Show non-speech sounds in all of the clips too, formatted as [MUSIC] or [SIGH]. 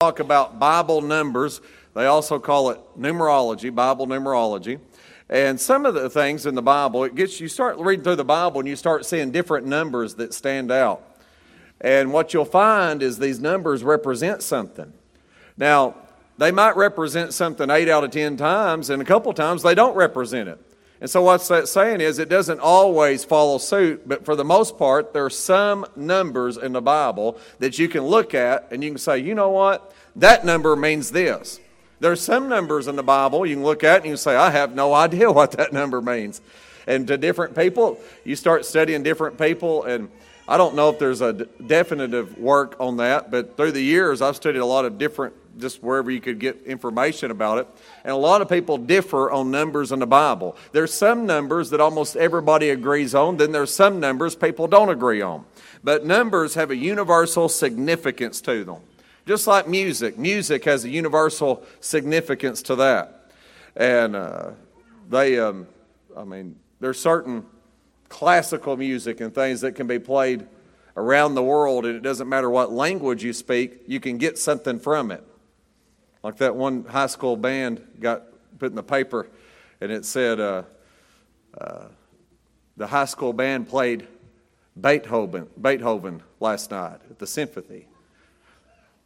talk about Bible numbers. They also call it numerology, Bible numerology. And some of the things in the Bible, it gets you start reading through the Bible and you start seeing different numbers that stand out. And what you'll find is these numbers represent something. Now, they might represent something eight out of ten times, and a couple times they don't represent it. And so, what's that saying is it doesn't always follow suit, but for the most part, there are some numbers in the Bible that you can look at and you can say, you know what? That number means this. There are some numbers in the Bible you can look at and you can say, I have no idea [LAUGHS] what that number means. And to different people, you start studying different people, and I don't know if there's a definitive work on that, but through the years, I've studied a lot of different just wherever you could get information about it. And a lot of people differ on numbers in the Bible. There's some numbers that almost everybody agrees on, then there's some numbers people don't agree on. But numbers have a universal significance to them. Just like music, music has a universal significance to that. And uh, they, um, I mean, there's certain classical music and things that can be played around the world, and it doesn't matter what language you speak, you can get something from it. Like that one high school band got put in the paper, and it said uh, uh, the high school band played Beethoven, Beethoven last night at the symphony.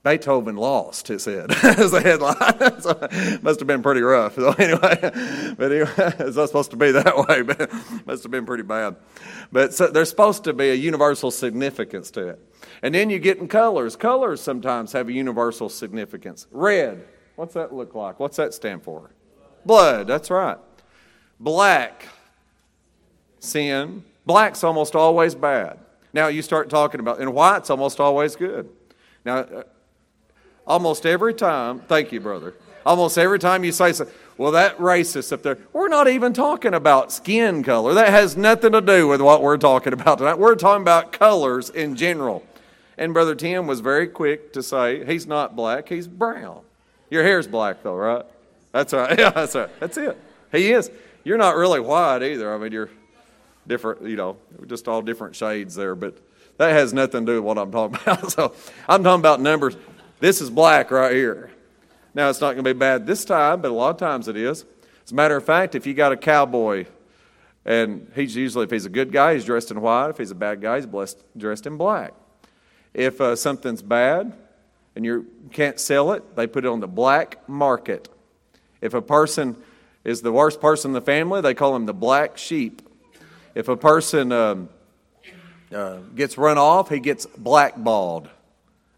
Beethoven lost, it said, [LAUGHS] as a headline. [LAUGHS] so must have been pretty rough. [LAUGHS] So anyway, but anyway, it's not supposed to be that way, but must have been pretty bad. But so there's supposed to be a universal significance to it. And then you get in colors. Colors sometimes have a universal significance. Red, what's that look like? What's that stand for? Blood, that's right. Black, sin. Black's almost always bad. Now you start talking about, and white's almost always good. Now, uh, almost every time, thank you, brother. Almost every time you say well, that racist up there, we're not even talking about skin color. That has nothing to do with what we're talking about tonight. We're talking about colors in general. And Brother Tim was very quick to say, he's not black, he's brown. Your hair's black, though, right? That's right. [LAUGHS] Yeah, that's right. That's it. He is. You're not really white either. I mean, you're different, you know, just all different shades there. But that has nothing to do with what I'm talking [LAUGHS] about. So I'm talking about numbers. This is black right here. Now, it's not going to be bad this time, but a lot of times it is. As a matter of fact, if you got a cowboy, and he's usually, if he's a good guy, he's dressed in white. If he's a bad guy, he's blessed, dressed in black. If uh, something's bad and you can't sell it, they put it on the black market. If a person is the worst person in the family, they call him the black sheep. If a person um, uh, gets run off, he gets blackballed.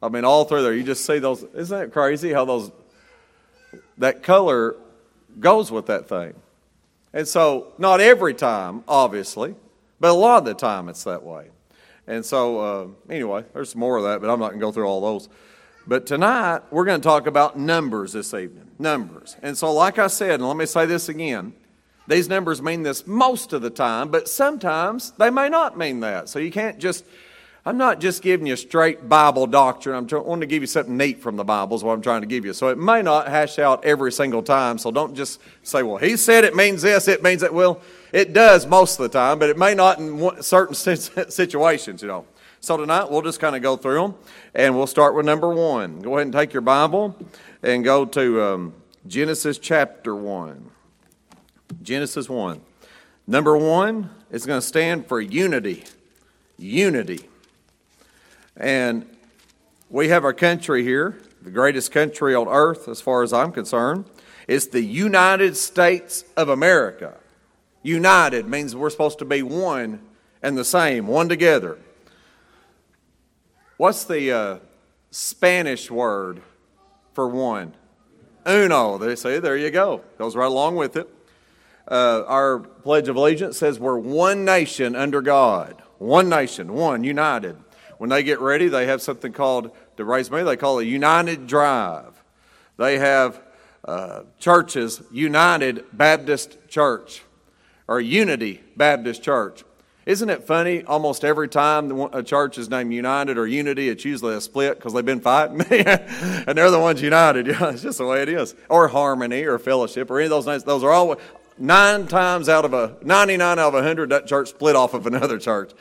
I mean, all through there, you just see those. Isn't that crazy how those that color goes with that thing? And so, not every time, obviously, but a lot of the time it's that way. And so, uh, anyway, there's more of that, but I'm not going to go through all those. But tonight, we're going to talk about numbers this evening. Numbers. And so, like I said, and let me say this again these numbers mean this most of the time, but sometimes they may not mean that. So, you can't just, I'm not just giving you straight Bible doctrine. I'm trying, to give you something neat from the Bible, is what I'm trying to give you. So, it may not hash out every single time. So, don't just say, well, he said it means this, it means that. Well, it does most of the time, but it may not in certain [LAUGHS] situations, you know. So tonight we'll just kind of go through them, and we'll start with number one. Go ahead and take your Bible and go to um, Genesis chapter 1. Genesis 1. Number one is going to stand for unity. Unity. And we have our country here, the greatest country on earth, as far as I'm concerned. It's the United States of America. United means we're supposed to be one and the same, one together. What's the uh, Spanish word for one? Uno. They say, there you go. Goes right along with it. Uh, our Pledge of Allegiance says we're one nation under God. One nation, one, united. When they get ready, they have something called, to raise money, they call it a United Drive. They have uh, churches, United Baptist Church or Unity Baptist Church. Isn't it funny? Almost every time a church is named United or Unity, it's usually a split because they've been fighting, [LAUGHS] and they're the ones united. [LAUGHS] Yeah, it's just the way it is. Or Harmony or Fellowship or any of those names. Those are all nine times out of a ninety-nine out of a hundred that church split off of another church.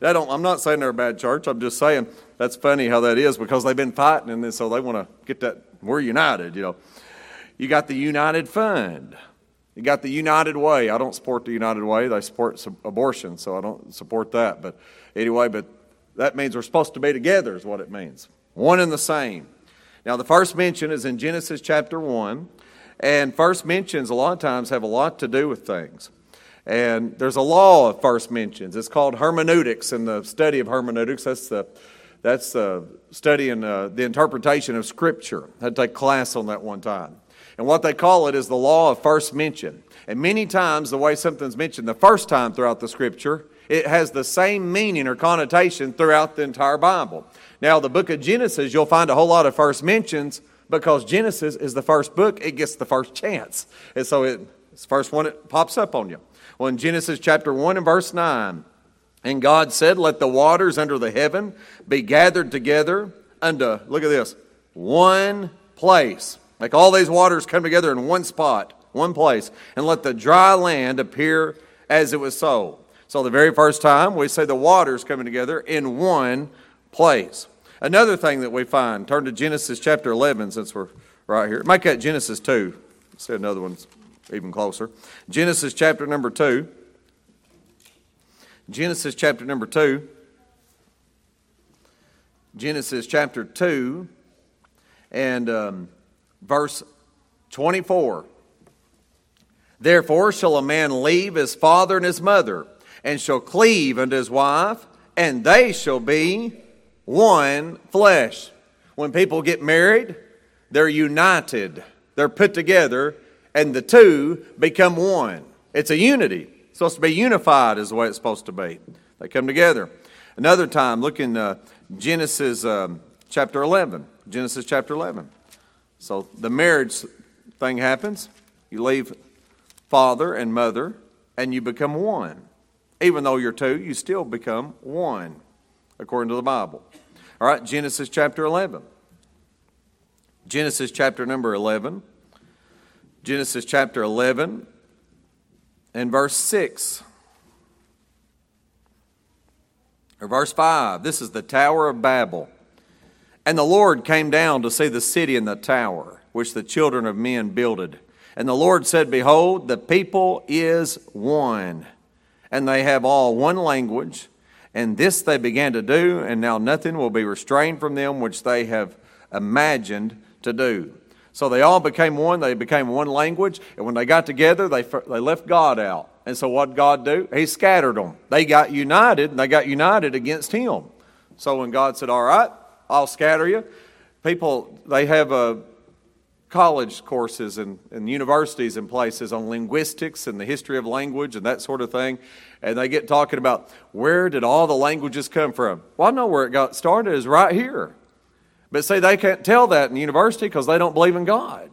That don't, I'm not saying they're a bad church. I'm just saying that's funny how that is because they've been fighting and so they want to get that. We're united, you know. You got the United Fund. You got the United Way. I don't support the United Way. They support abortion, so I don't support that. But anyway, but that means we're supposed to be together, is what it means. One and the same. Now, the first mention is in Genesis chapter 1, and first mentions a lot of times have a lot to do with things. And there's a law of first mentions. It's called hermeneutics, and the study of hermeneutics, that's the that's uh, studying uh, the interpretation of Scripture. I had to take class on that one time. And what they call it is the law of first mention. And many times, the way something's mentioned the first time throughout the Scripture, it has the same meaning or connotation throughout the entire Bible. Now, the book of Genesis, you'll find a whole lot of first mentions because Genesis is the first book, it gets the first chance. And so it, it's the first one that pops up on you. Well, in Genesis chapter 1 and verse 9, and God said, Let the waters under the heaven be gathered together unto, look at this, one place. Like all these waters come together in one spot, one place, and let the dry land appear as it was so. So, the very first time we say the waters coming together in one place. Another thing that we find, turn to Genesis chapter 11 since we're right here. Make that Genesis 2. Let's see another one's even closer. Genesis chapter number 2. Genesis chapter number 2. Genesis chapter 2 and um, verse 24. Therefore shall a man leave his father and his mother, and shall cleave unto his wife, and they shall be one flesh. When people get married, they're united, they're put together, and the two become one. It's a unity. It's supposed to be unified, is the way it's supposed to be. They come together. Another time, look in uh, Genesis um, chapter 11. Genesis chapter 11. So the marriage thing happens. You leave father and mother, and you become one. Even though you're two, you still become one, according to the Bible. All right, Genesis chapter 11. Genesis chapter number 11. Genesis chapter 11 and verse 6. Or verse 5. This is the Tower of Babel. And the Lord came down to see the city and the tower, which the children of men builded. And the Lord said, Behold, the people is one, and they have all one language. And this they began to do, and now nothing will be restrained from them which they have imagined to do. So they all became one. They became one language. And when they got together, they, they left God out. And so what God do? He scattered them. They got united, and they got united against Him. So when God said, All right, I'll scatter you, people, they have a college courses and, and universities and places on linguistics and the history of language and that sort of thing. And they get talking about where did all the languages come from? Well, I know where it got started is right here. But see, they can't tell that in university because they don't believe in God.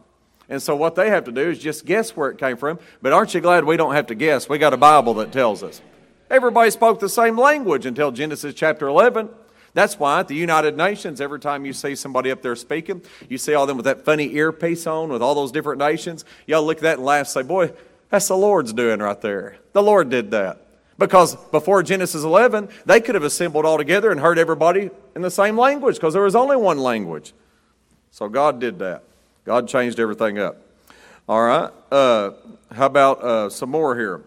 And so what they have to do is just guess where it came from. But aren't you glad we don't have to guess? We got a Bible that tells us. Everybody spoke the same language until Genesis chapter 11. That's why at the United Nations, every time you see somebody up there speaking, you see all them with that funny earpiece on with all those different nations. Y'all look at that and laugh and say, Boy, that's the Lord's doing right there. The Lord did that. Because before Genesis 11, they could have assembled all together and heard everybody in the same language because there was only one language. So God did that. God changed everything up. All right. Uh, how about uh, some more here?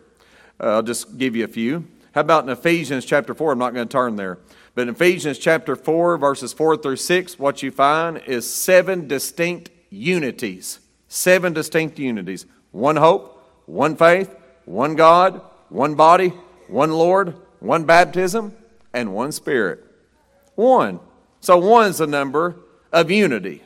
Uh, I'll just give you a few. How about in Ephesians chapter 4? I'm not going to turn there. But in Ephesians chapter 4, verses 4 through 6, what you find is seven distinct unities. Seven distinct unities. One hope, one faith, one God, one body, one Lord, one baptism, and one Spirit. One. So one is a number of unity.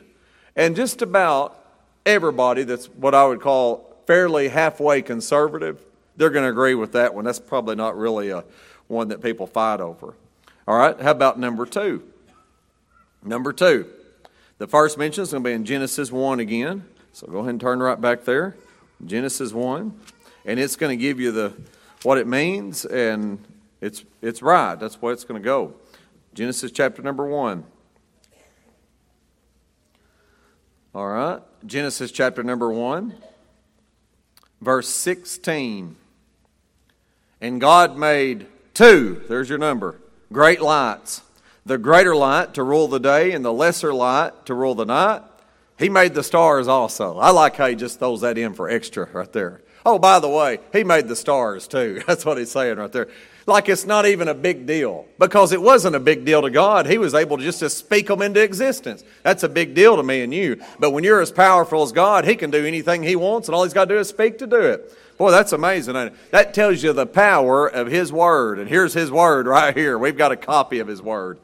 And just about everybody that's what I would call fairly halfway conservative, they're going to agree with that one. That's probably not really a one that people fight over. All right, how about number two? Number two. The first mention is going to be in Genesis 1 again. So go ahead and turn right back there. Genesis 1. And it's going to give you the what it means, and it's, it's right. That's where it's going to go. Genesis chapter number 1. All right. Genesis chapter number 1, verse 16. And God made two, there's your number, great lights. The greater light to rule the day and the lesser light to rule the night. He made the stars also. I like how he just throws that in for extra right there. Oh, by the way, he made the stars too. [LAUGHS] That's what he's saying right there. Like it's not even a big deal because it wasn't a big deal to God. He was able to just to speak them into existence. That's a big deal to me and you. But when you're as powerful as God, He can do anything He wants, and all He's got to do is speak to do it. Boy, that's amazing. That tells you the power of His Word. And here's His Word right here. We've got a copy of His Word.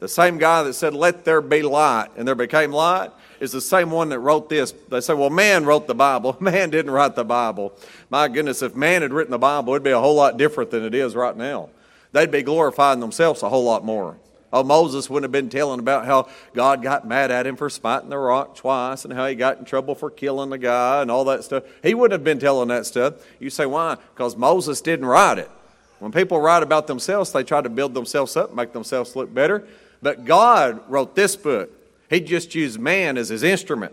The same guy that said, Let there be light, and there became light, is the same one that wrote this. They say, well, man wrote the Bible. [LAUGHS] Man didn't write the Bible. My goodness, if man had written the Bible, it'd be a whole lot different than it is right now. They'd be glorifying themselves a whole lot more. Oh, Moses wouldn't have been telling about how God got mad at him for spiting the rock twice and how he got in trouble for killing the guy and all that stuff. He wouldn't have been telling that stuff. You say, why? Because Moses didn't write it. When people write about themselves, they try to build themselves up, make themselves look better. But God wrote this book. He just used man as his instrument.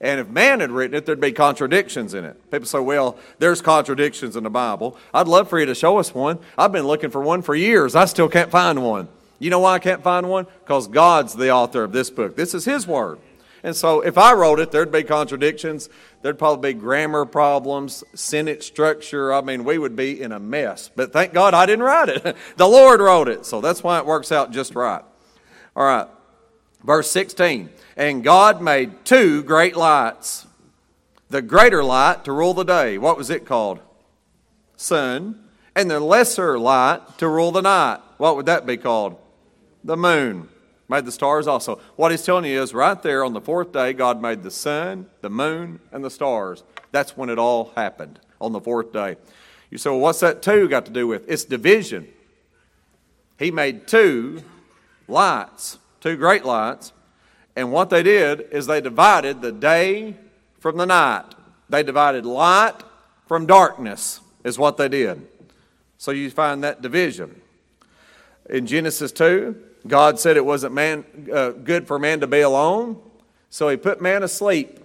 And if man had written it, there'd be contradictions in it. People say, well, there's contradictions in the Bible. I'd love for you to show us one. I've been looking for one for years. I still can't find one. You know why I can't find one? Because God's the author of this book. This is His Word. And so if I wrote it, there'd be contradictions. There'd probably be grammar problems, sentence structure. I mean, we would be in a mess. But thank God I didn't write it. [LAUGHS] the Lord wrote it. So that's why it works out just right. All right. Verse 16 And God made two great lights. The greater light to rule the day. What was it called? Sun. And the lesser light to rule the night. What would that be called? The moon. Made the stars also. What he's telling you is right there on the fourth day, God made the sun, the moon, and the stars. That's when it all happened on the fourth day. You say, well, what's that two got to do with? It's division. He made two lights two great lights. And what they did is they divided the day from the night. They divided light from darkness, is what they did. So you find that division. In Genesis 2, God said it wasn't man, uh, good for man to be alone, so he put man asleep.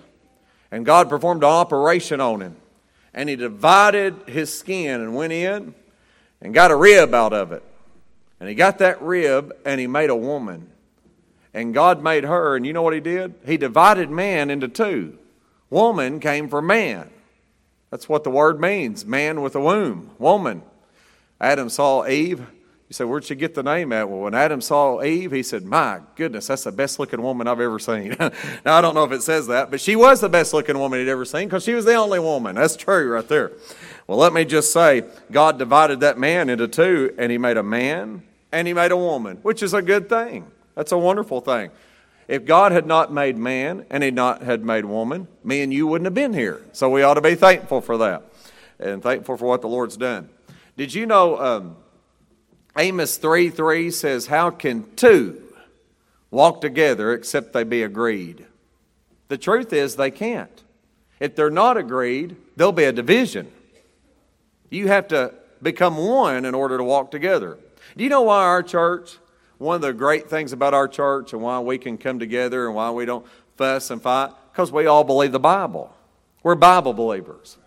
And God performed an operation on him. And he divided his skin and went in and got a rib out of it. And he got that rib and he made a woman. And God made her, and you know what He did? He divided man into two. Woman came from man. That's what the word means man with a womb, woman. Adam saw Eve. You say, Where'd she get the name at? Well, when Adam saw Eve, he said, My goodness, that's the best looking woman I've ever seen. [LAUGHS] now, I don't know if it says that, but she was the best looking woman he'd ever seen because she was the only woman. That's true right there. Well, let me just say, God divided that man into two, and he made a man and he made a woman, which is a good thing. That's a wonderful thing. If God had not made man and he not had made woman, me and you wouldn't have been here. So we ought to be thankful for that and thankful for what the Lord's done. Did you know um, Amos 3 3 says, How can two walk together except they be agreed? The truth is, they can't. If they're not agreed, there'll be a division. You have to become one in order to walk together. Do you know why our church one of the great things about our church and why we can come together and why we don't fuss and fight, because we all believe the Bible. We're Bible believers.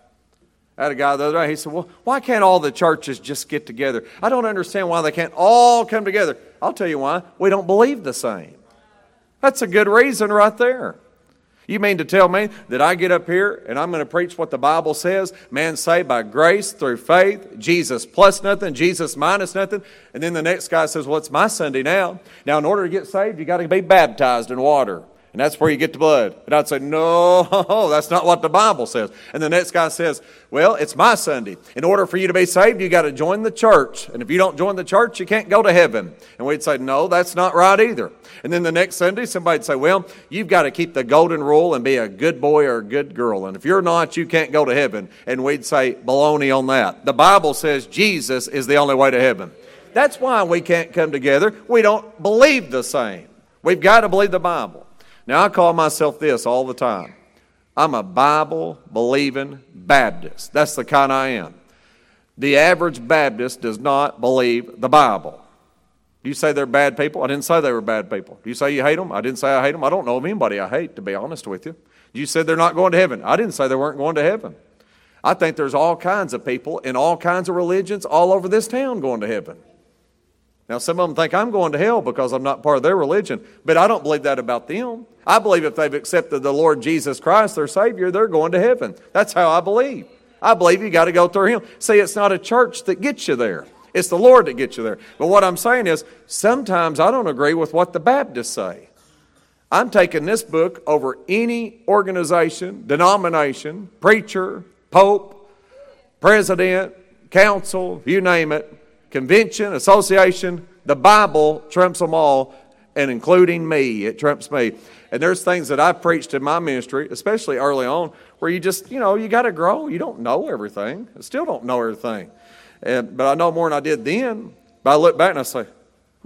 I had a guy the other day, he said, Well, why can't all the churches just get together? I don't understand why they can't all come together. I'll tell you why. We don't believe the same. That's a good reason right there. You mean to tell me that I get up here and I'm going to preach what the Bible says? Man saved by grace through faith, Jesus plus nothing, Jesus minus nothing. And then the next guy says, Well, it's my Sunday now. Now, in order to get saved, you got to be baptized in water. And that's where you get the blood. And I'd say, no, [LAUGHS] that's not what the Bible says. And the next guy says, well, it's my Sunday. In order for you to be saved, you got to join the church. And if you don't join the church, you can't go to heaven. And we'd say, no, that's not right either. And then the next Sunday, somebody'd say, well, you've got to keep the golden rule and be a good boy or a good girl. And if you're not, you can't go to heaven. And we'd say, baloney on that. The Bible says Jesus is the only way to heaven. That's why we can't come together. We don't believe the same. We've got to believe the Bible. Now, I call myself this all the time I'm a Bible believing Baptist. That's the kind I am. The average Baptist does not believe the Bible. Do you say they're bad people? I didn't say they were bad people. Do you say you hate them? I didn't say I hate them. I don't know of anybody I hate, to be honest with you. You said they're not going to heaven. I didn't say they weren't going to heaven. I think there's all kinds of people in all kinds of religions all over this town going to heaven. Now, some of them think I'm going to hell because I'm not part of their religion, but I don't believe that about them. I believe if they've accepted the Lord Jesus Christ, their Savior, they're going to heaven. That's how I believe. I believe you got to go through Him. See, it's not a church that gets you there, it's the Lord that gets you there. But what I'm saying is, sometimes I don't agree with what the Baptists say. I'm taking this book over any organization, denomination, preacher, pope, president, council, you name it, convention, association. The Bible trumps them all, and including me, it trumps me. And there's things that I preached in my ministry, especially early on, where you just, you know, you got to grow. You don't know everything. I still don't know everything. And, but I know more than I did then. But I look back and I say,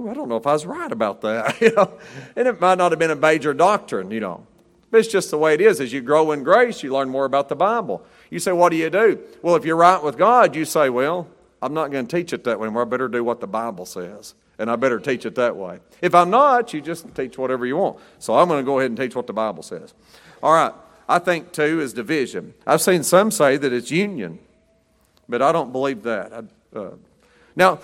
Ooh, I don't know if I was right about that, [LAUGHS] you know. And it might not have been a major doctrine, you know. But it's just the way it is. As you grow in grace, you learn more about the Bible. You say, what do you do? Well, if you're right with God, you say, well, I'm not going to teach it that way anymore. I better do what the Bible says. And I better teach it that way. If I'm not, you just teach whatever you want. So I'm going to go ahead and teach what the Bible says. All right. I think, two is division. I've seen some say that it's union, but I don't believe that. I, uh, now,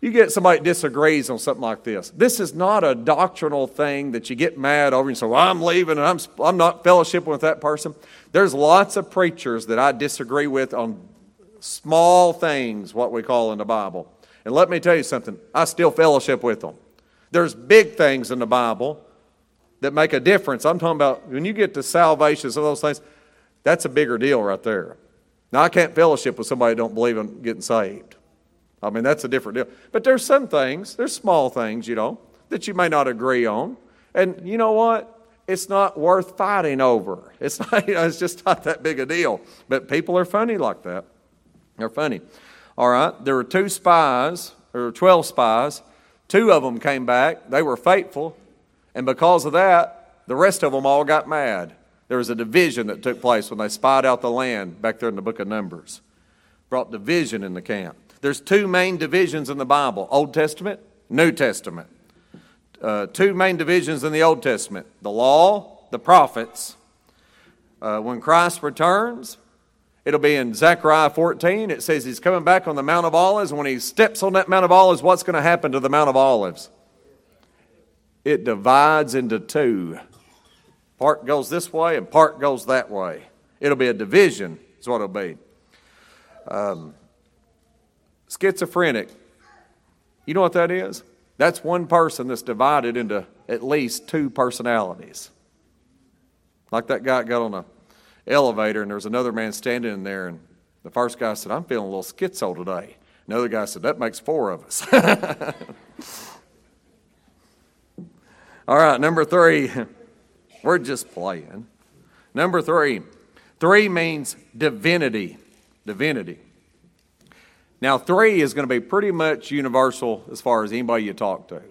you get somebody disagrees on something like this. This is not a doctrinal thing that you get mad over and say, well, I'm leaving and I'm, I'm not fellowshipping with that person. There's lots of preachers that I disagree with on small things, what we call in the Bible. And let me tell you something, I still fellowship with them. There's big things in the Bible that make a difference. I'm talking about when you get to salvation, some of those things, that's a bigger deal right there. Now, I can't fellowship with somebody who don't believe in getting saved. I mean, that's a different deal. But there's some things, there's small things, you know, that you may not agree on. And you know what? It's not worth fighting over. It's, [LAUGHS] not, you know, it's just not that big a deal. But people are funny like that. They're funny. All right, there were two spies, or 12 spies. Two of them came back. They were faithful. And because of that, the rest of them all got mad. There was a division that took place when they spied out the land back there in the book of Numbers. Brought division in the camp. There's two main divisions in the Bible Old Testament, New Testament. Uh, two main divisions in the Old Testament the law, the prophets. Uh, when Christ returns, it'll be in Zechariah 14. It says he's coming back on the Mount of Olives. When he steps on that Mount of Olives, what's going to happen to the Mount of Olives? It divides into two. Part goes this way and part goes that way. It'll be a division, is what it'll be. Um, Schizophrenic. You know what that is? That's one person that's divided into at least two personalities. Like that guy got on a elevator and there was another man standing in there and the first guy said, I'm feeling a little schizo today. Another guy said, That makes four of us. [LAUGHS] All right, number three. [LAUGHS] We're just playing. Number three. Three means divinity. Divinity. Now, three is going to be pretty much universal as far as anybody you talk to.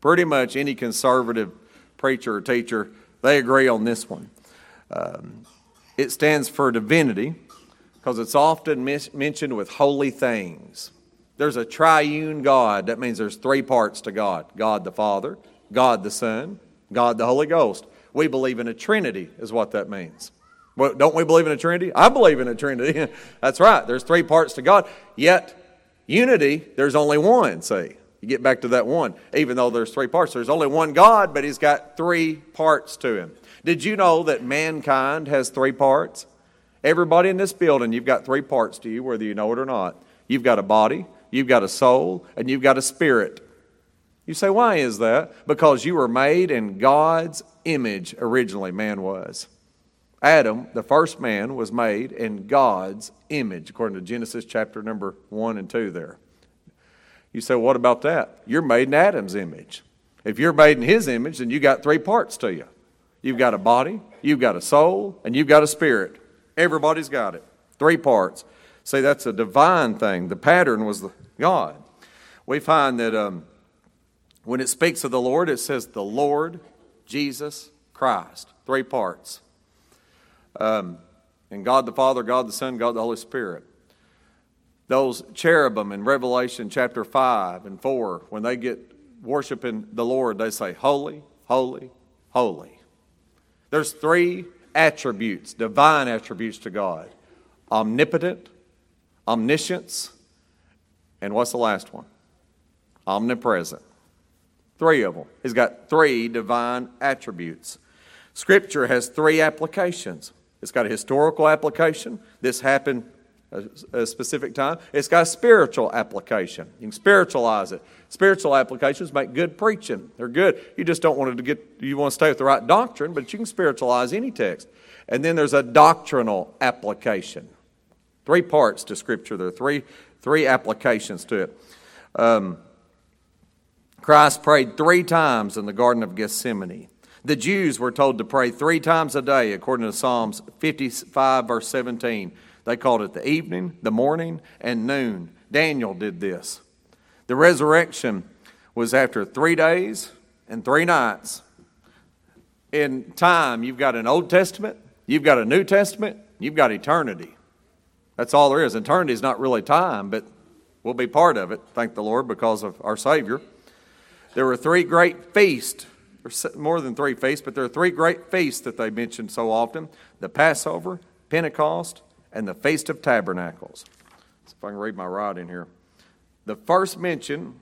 Pretty much any conservative preacher or teacher, they agree on this one. Um, it stands for divinity because it's often mis- mentioned with holy things. There's a triune God. That means there's three parts to God God the Father, God the Son, God the Holy Ghost. We believe in a Trinity, is what that means. Well, don't we believe in a Trinity? I believe in a Trinity. [LAUGHS] That's right. There's three parts to God. Yet, unity, there's only one, see. You get back to that one. Even though there's three parts, there's only one God, but he's got three parts to him. Did you know that mankind has three parts? Everybody in this building, you've got three parts to you, whether you know it or not. You've got a body, you've got a soul, and you've got a spirit. You say, why is that? Because you were made in God's image originally, man was. Adam, the first man, was made in God's image, according to Genesis chapter number 1 and 2 there. You say, what about that? You're made in Adam's image. If you're made in his image, then you got three parts to you. You've got a body, you've got a soul, and you've got a spirit. Everybody's got it. Three parts. See, that's a divine thing. The pattern was the God. We find that um, when it speaks of the Lord, it says the Lord Jesus Christ. Three parts. Um, and God the Father, God the Son, God the Holy Spirit. Those cherubim in Revelation chapter 5 and 4, when they get worshiping the Lord, they say, Holy, holy, holy. There's three attributes, divine attributes to God omnipotent, omniscience, and what's the last one? omnipresent. Three of them. He's got three divine attributes. Scripture has three applications. It's got a historical application. This happened a, a specific time. It's got a spiritual application. You can spiritualize it. Spiritual applications make good preaching. They're good. You just don't want to get you want to stay with the right doctrine, but you can spiritualize any text. And then there's a doctrinal application. Three parts to Scripture. There are three three applications to it. Um, Christ prayed three times in the Garden of Gethsemane. The Jews were told to pray three times a day, according to Psalms 55, verse 17. They called it the evening, the morning, and noon. Daniel did this. The resurrection was after three days and three nights. In time, you've got an Old Testament, you've got a New Testament, you've got eternity. That's all there is. Eternity is not really time, but we'll be part of it, thank the Lord, because of our Savior. There were three great feasts, more than three feasts, but there are three great feasts that they mention so often the Passover, Pentecost, and the Feast of Tabernacles. So if I can read my rod in here. The first mention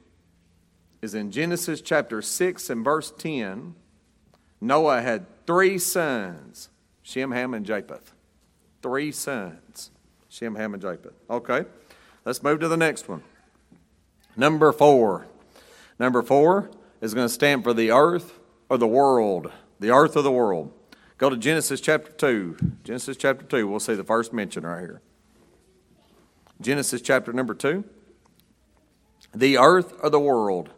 is in Genesis chapter 6 and verse 10. Noah had three sons Shem, Ham, and Japheth. Three sons Shem, Ham, and Japheth. Okay, let's move to the next one. Number four. Number four is going to stand for the earth or the world. The earth or the world. Go to Genesis chapter 2. Genesis chapter 2, we'll see the first mention right here. Genesis chapter number 2. The earth or the world.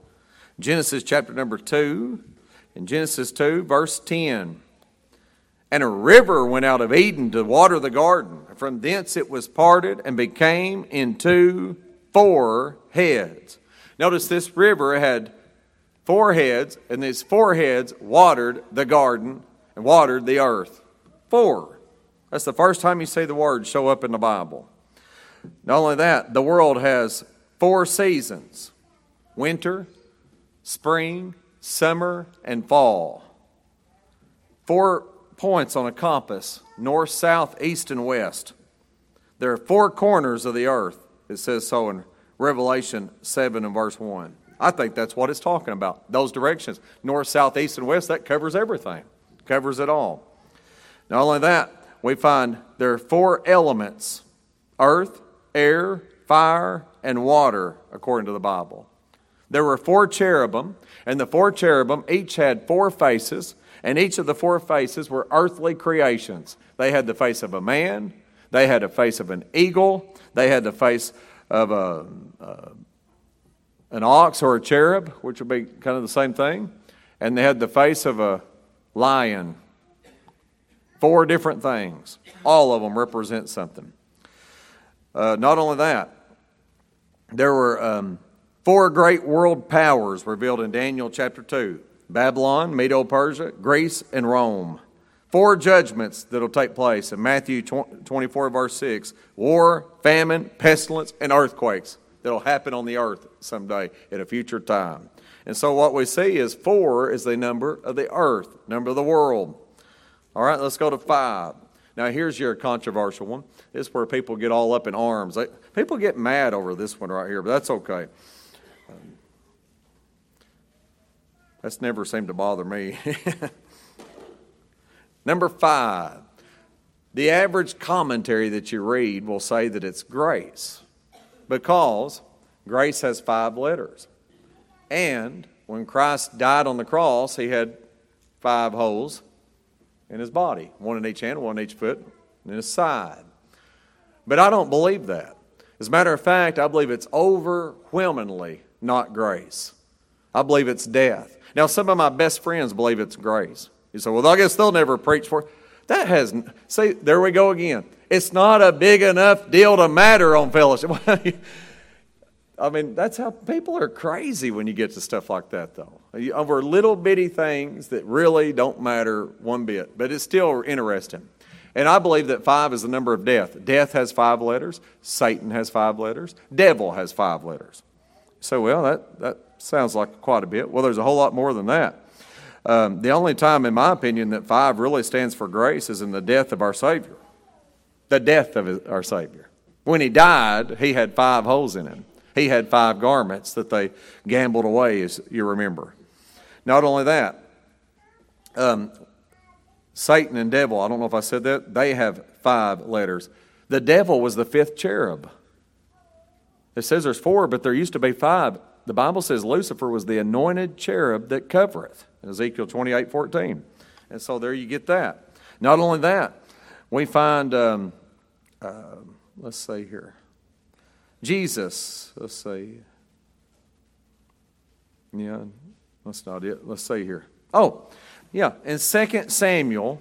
Genesis chapter number 2. In Genesis 2, verse 10. And a river went out of Eden to water the garden. From thence it was parted and became into four heads. Notice this river had four heads, and these four heads watered the garden and watered the earth. Four. That's the first time you see the word show up in the Bible. Not only that, the world has four seasons winter, spring, summer, and fall. Four points on a compass north, south, east, and west. There are four corners of the earth. It says so in Revelation 7 and verse 1. I think that's what it's talking about. Those directions north, south, east, and west that covers everything covers it all. Not only that, we find there are four elements earth, air, fire, and water, according to the Bible. There were four cherubim, and the four cherubim each had four faces, and each of the four faces were earthly creations. They had the face of a man, they had the face of an eagle, they had the face of a, uh, an ox or a cherub, which would be kind of the same thing, and they had the face of a lion. Four different things. All of them represent something. Uh, not only that, there were um, four great world powers revealed in Daniel chapter 2 Babylon, Medo Persia, Greece, and Rome. Four judgments that will take place in Matthew 24, verse 6 war, famine, pestilence, and earthquakes that will happen on the earth someday at a future time. And so what we see is four is the number of the earth, number of the world. All right, let's go to five. Now, here's your controversial one. This is where people get all up in arms. People get mad over this one right here, but that's okay. That's never seemed to bother me. [LAUGHS] Number five, the average commentary that you read will say that it's grace because grace has five letters. And when Christ died on the cross, he had five holes in his body one in each hand, one in each foot, and in his side. But I don't believe that. As a matter of fact, I believe it's overwhelmingly not grace. I believe it's death. Now, some of my best friends believe it's grace. You say, well, I guess they'll never preach for it. That has, see, there we go again. It's not a big enough deal to matter on fellowship. [LAUGHS] I mean, that's how people are crazy when you get to stuff like that, though. Over little bitty things that really don't matter one bit, but it's still interesting. And I believe that five is the number of death. Death has five letters, Satan has five letters, devil has five letters. So, well, that, that sounds like quite a bit. Well, there's a whole lot more than that. Um, the only time, in my opinion, that five really stands for grace is in the death of our Savior. The death of our Savior. When he died, he had five holes in him. He had five garments that they gambled away, as you remember. Not only that, um, Satan and devil, I don't know if I said that, they have five letters. The devil was the fifth cherub. It says there's four, but there used to be five. The Bible says Lucifer was the anointed cherub that covereth. Ezekiel 28 14. And so there you get that. Not only that, we find, um, uh, let's see here, Jesus. Let's say. Yeah, that's not it. Let's say here. Oh, yeah, in 2 Samuel,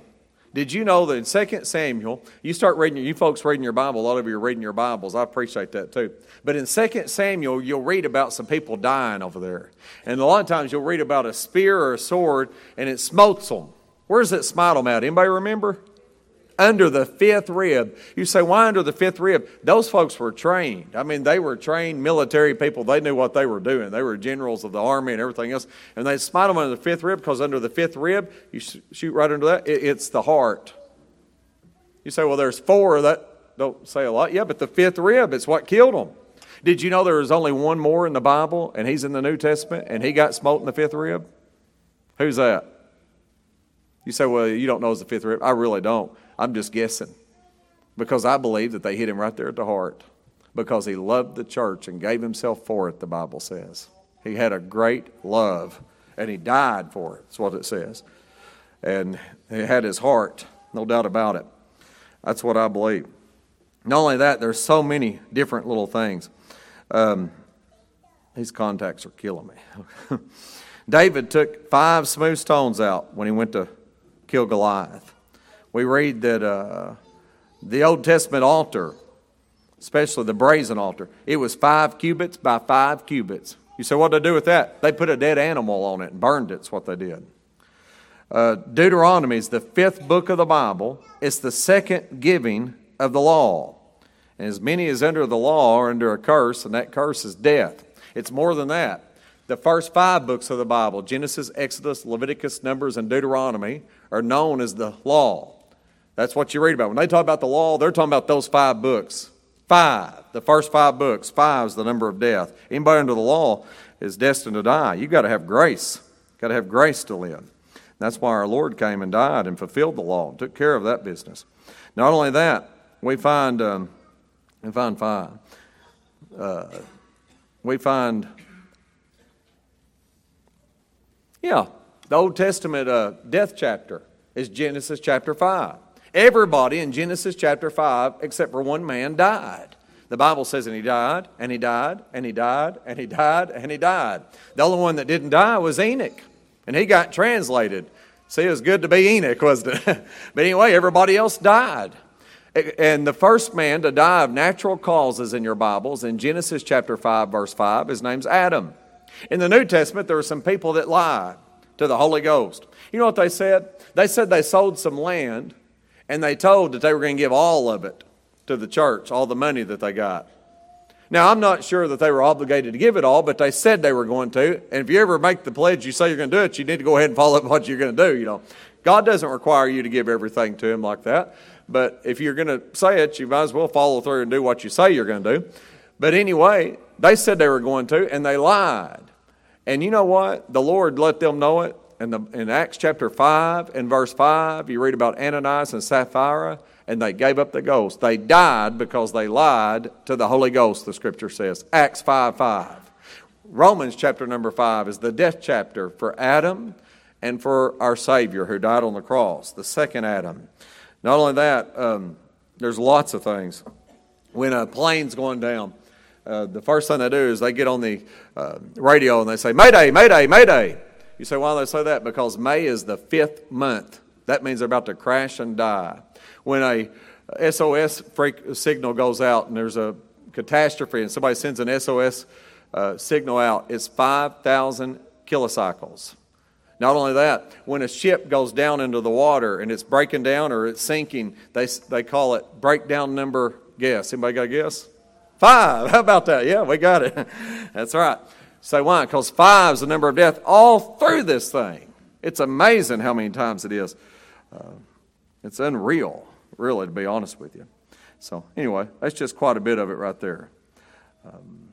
did you know that in 2 Samuel, you start reading, you folks reading your Bible, a lot of you are reading your Bibles. I appreciate that too. But in 2 Samuel, you'll read about some people dying over there. And a lot of times you'll read about a spear or a sword and it smotes them. Where's it smite them at? Anybody remember? Under the fifth rib. You say, why under the fifth rib? Those folks were trained. I mean, they were trained military people. They knew what they were doing. They were generals of the army and everything else. And they smite them under the fifth rib because under the fifth rib, you shoot right under that, it's the heart. You say, well, there's four. That don't say a lot. Yeah, but the fifth rib, it's what killed them. Did you know there was only one more in the Bible, and he's in the New Testament, and he got smote in the fifth rib? Who's that? You say, well, you don't know it's the fifth rib. I really don't. I'm just guessing because I believe that they hit him right there at the heart because he loved the church and gave himself for it, the Bible says. He had a great love and he died for it, that's what it says. And he had his heart, no doubt about it. That's what I believe. Not only that, there's so many different little things. Um, these contacts are killing me. [LAUGHS] David took five smooth stones out when he went to kill Goliath we read that uh, the Old Testament altar, especially the brazen altar, it was five cubits by five cubits. You say, what did they do with that? They put a dead animal on it and burned it. That's what they did. Uh, Deuteronomy is the fifth book of the Bible. It's the second giving of the law. And as many as under the law are under a curse, and that curse is death. It's more than that. The first five books of the Bible Genesis, Exodus, Leviticus, Numbers, and Deuteronomy are known as the law. That's what you read about. When they talk about the law, they're talking about those five books. Five, the first five books. Five is the number of death. Anybody under the law is destined to die. You've got to have grace. Got to have grace to live. That's why our Lord came and died and fulfilled the law, and took care of that business. Not only that, we find um, we find five. Uh, we find, yeah, the Old Testament uh, death chapter is Genesis chapter five. Everybody in Genesis chapter 5, except for one man, died. The Bible says, and he died, and he died, and he died, and he died, and he died. The only one that didn't die was Enoch, and he got translated. See, it was good to be Enoch, wasn't it? [LAUGHS] but anyway, everybody else died. And the first man to die of natural causes in your Bibles, in Genesis chapter 5, verse 5, his name's Adam. In the New Testament, there were some people that lied to the Holy Ghost. You know what they said? They said they sold some land and they told that they were going to give all of it to the church, all the money that they got. Now, I'm not sure that they were obligated to give it all, but they said they were going to. And if you ever make the pledge, you say you're going to do it, you need to go ahead and follow up what you're going to do. You know, God doesn't require you to give everything to Him like that. But if you're going to say it, you might as well follow through and do what you say you're going to do. But anyway, they said they were going to, and they lied. And you know what? The Lord let them know it, in, in Acts chapter 5 and verse 5, you read about Ananias and Sapphira, and they gave up the ghost. They died because they lied to the Holy Ghost, the scripture says. Acts 5 5. Romans chapter number 5 is the death chapter for Adam and for our Savior who died on the cross, the second Adam. Not only that, um, there's lots of things. When a plane's going down, uh, the first thing they do is they get on the uh, radio and they say, Mayday, Mayday, Mayday. You say, why do they say that? Because May is the fifth month. That means they're about to crash and die. When a SOS signal goes out and there's a catastrophe and somebody sends an SOS uh, signal out, it's 5,000 kilocycles. Not only that, when a ship goes down into the water and it's breaking down or it's sinking, they, they call it breakdown number guess. Anybody got a guess? Five. [LAUGHS] How about that? Yeah, we got it. [LAUGHS] That's right. Say why? Because five is the number of death all through this thing. It's amazing how many times it is. Uh, it's unreal, really, to be honest with you. So, anyway, that's just quite a bit of it right there. Um,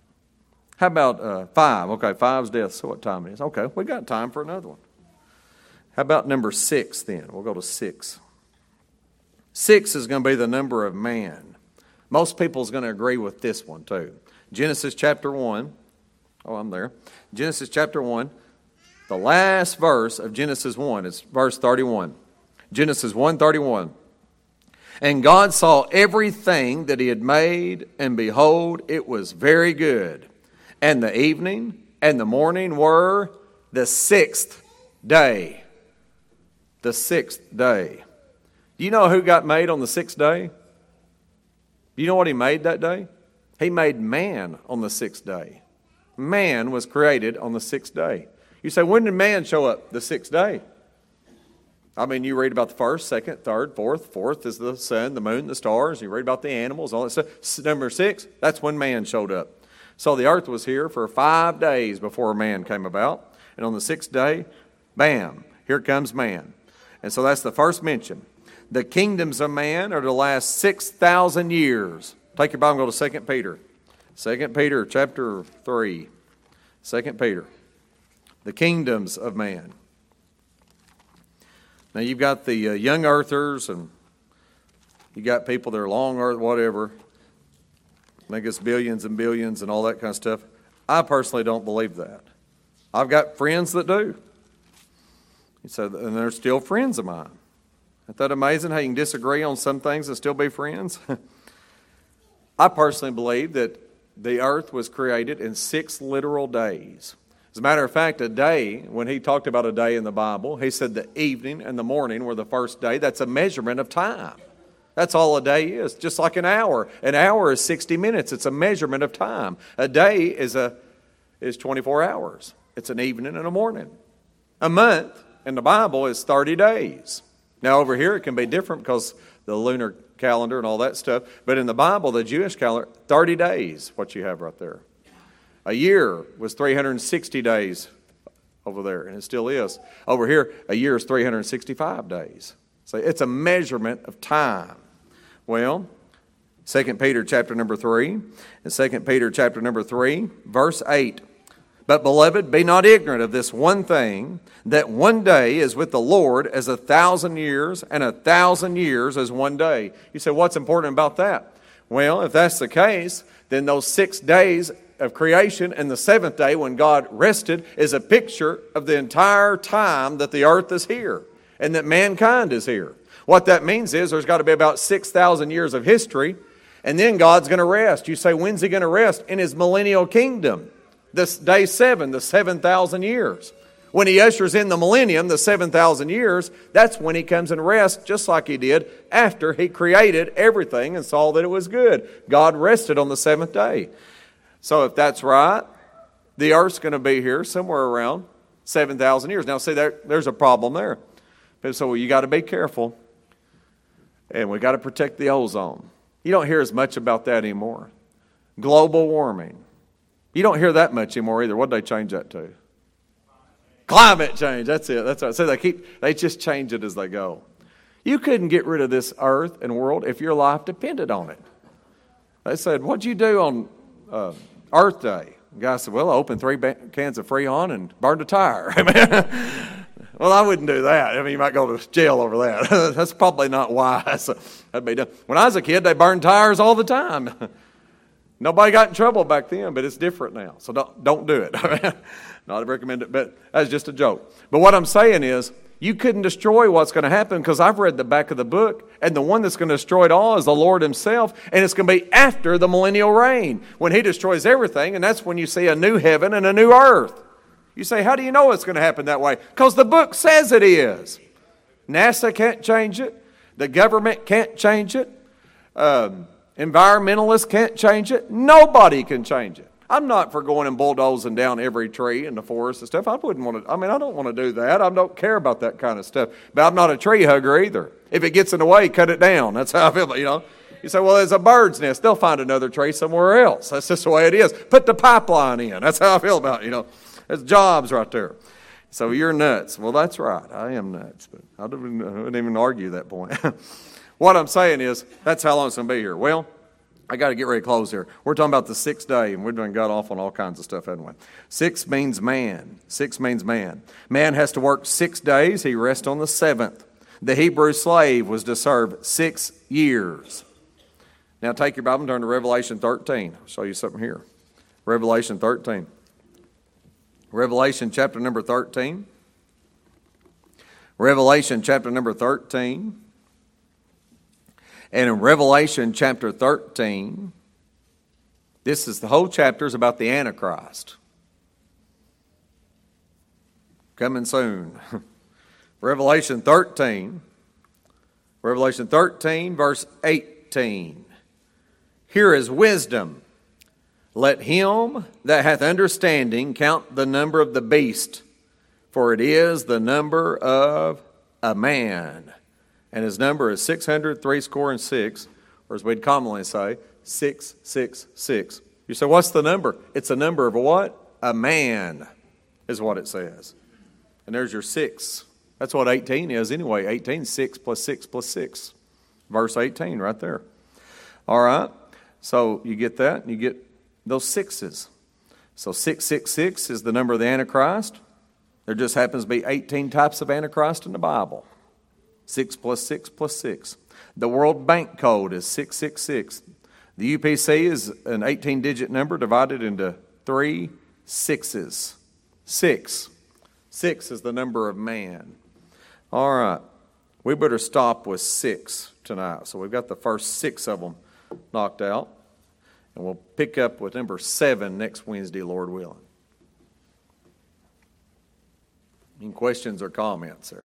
How about uh, five? Okay, five's death. So what time it is? Okay, we got time for another one. How about number six then? We'll go to six. Six is going to be the number of man. Most people is going to agree with this one too. Genesis chapter 1. Oh, I'm there. Genesis chapter 1. The last verse of Genesis 1 is verse 31. Genesis 1:31. And God saw everything that he had made, and behold, it was very good. And the evening and the morning were the sixth day. The sixth day. Do you know who got made on the sixth day? Do you know what he made that day? He made man on the sixth day. Man was created on the sixth day. You say, when did man show up? The sixth day. I mean, you read about the first, second, third, fourth. Fourth is the sun, the moon, the stars. You read about the animals, all that stuff. Number six, that's when man showed up. So the earth was here for five days before man came about. And on the sixth day, bam, here comes man. And so that's the first mention. The kingdoms of man are to last 6,000 years. Take your Bible and go to 2 Peter. 2 Peter chapter 3. 2 Peter. The kingdoms of man. Now you've got the uh, young earthers and you got people that are long earth, whatever. Make us billions and billions and all that kind of stuff. I personally don't believe that. I've got friends that do. Said, and they're still friends of mine. Isn't that amazing how you can disagree on some things and still be friends? [LAUGHS] I personally believe that the earth was created in six literal days. As a matter of fact, a day, when he talked about a day in the Bible, he said the evening and the morning were the first day. That's a measurement of time. That's all a day is, just like an hour. An hour is 60 minutes. It's a measurement of time. A day is, a, is 24 hours, it's an evening and a morning. A month in the Bible is 30 days. Now, over here, it can be different because the lunar calendar and all that stuff. But in the Bible, the Jewish calendar, 30 days, what you have right there. A year was 360 days over there, and it still is. Over here, a year is 365 days. So it's a measurement of time. Well, 2 Peter chapter number 3, and 2 Peter chapter number 3, verse 8. But, beloved, be not ignorant of this one thing, that one day is with the Lord as a thousand years, and a thousand years as one day. You say, what's important about that? Well, if that's the case, then those six days of creation and the seventh day when God rested is a picture of the entire time that the earth is here and that mankind is here. What that means is there's got to be about 6,000 years of history and then God's going to rest. You say, when's he going to rest? In his millennial kingdom. This day seven, the 7,000 years. When he ushers in the millennium, the 7,000 years, that's when he comes and rests, just like he did after he created everything and saw that it was good. God rested on the seventh day. So if that's right, the earth's going to be here somewhere around 7,000 years. Now, see, there, there's a problem there. So you got to be careful, and we got to protect the ozone. You don't hear as much about that anymore. Global warming. You don't hear that much anymore either. What did they change that to? Climate change. That's it. That's right. So they keep they just change it as they go. You couldn't get rid of this earth and world if your life depended on it. They said, "What'd you do on uh, Earth Day. The guy said, Well, I opened three cans of Freon and burned a tire. [LAUGHS] well, I wouldn't do that. I mean, you might go to jail over that. [LAUGHS] That's probably not wise. [LAUGHS] That'd be done. When I was a kid, they burned tires all the time. Nobody got in trouble back then, but it's different now. So don't, don't do it. [LAUGHS] not recommend it, but that's just a joke. But what I'm saying is, you couldn't destroy what's going to happen because I've read the back of the book, and the one that's going to destroy it all is the Lord Himself, and it's going to be after the millennial reign when He destroys everything, and that's when you see a new heaven and a new earth. You say, How do you know it's going to happen that way? Because the book says it is. NASA can't change it, the government can't change it, um, environmentalists can't change it, nobody can change it. I'm not for going and bulldozing down every tree in the forest and stuff. I wouldn't want to, I mean, I don't want to do that. I don't care about that kind of stuff. But I'm not a tree hugger either. If it gets in the way, cut it down. That's how I feel, you know. You say, well, there's a bird's nest. They'll find another tree somewhere else. That's just the way it is. Put the pipeline in. That's how I feel about it, you know. There's jobs right there. So you're nuts. Well, that's right. I am nuts. But I wouldn't even argue that point. [LAUGHS] what I'm saying is, that's how long it's going to be here. Well, I got to get ready to close here. We're talking about the sixth day, and we've done got off on all kinds of stuff, haven't we? Six means man. Six means man. Man has to work six days, he rests on the seventh. The Hebrew slave was to serve six years. Now take your Bible and turn to Revelation 13. I'll show you something here. Revelation 13. Revelation chapter number 13. Revelation chapter number 13. And in Revelation chapter 13, this is the whole chapter is about the Antichrist. Coming soon. [LAUGHS] Revelation 13. Revelation 13, verse 18. Here is wisdom. Let him that hath understanding count the number of the beast, for it is the number of a man and his number is 600, three score and six, or as we'd commonly say, 666. You say, what's the number? It's a number of a what? A man, is what it says. And there's your six. That's what 18 is anyway. 18, 6 plus 6 plus 6. Verse 18 right there. All right. So you get that, and you get those sixes. So 666 is the number of the Antichrist. There just happens to be 18 types of Antichrist in the Bible. 6 plus 6 plus 6. The World Bank code is 666. The UPC is an 18 digit number divided into three sixes. Six. Six is the number of man. All right. We better stop with six tonight. So we've got the first six of them knocked out. And we'll pick up with number seven next Wednesday, Lord willing. Any questions or comments there?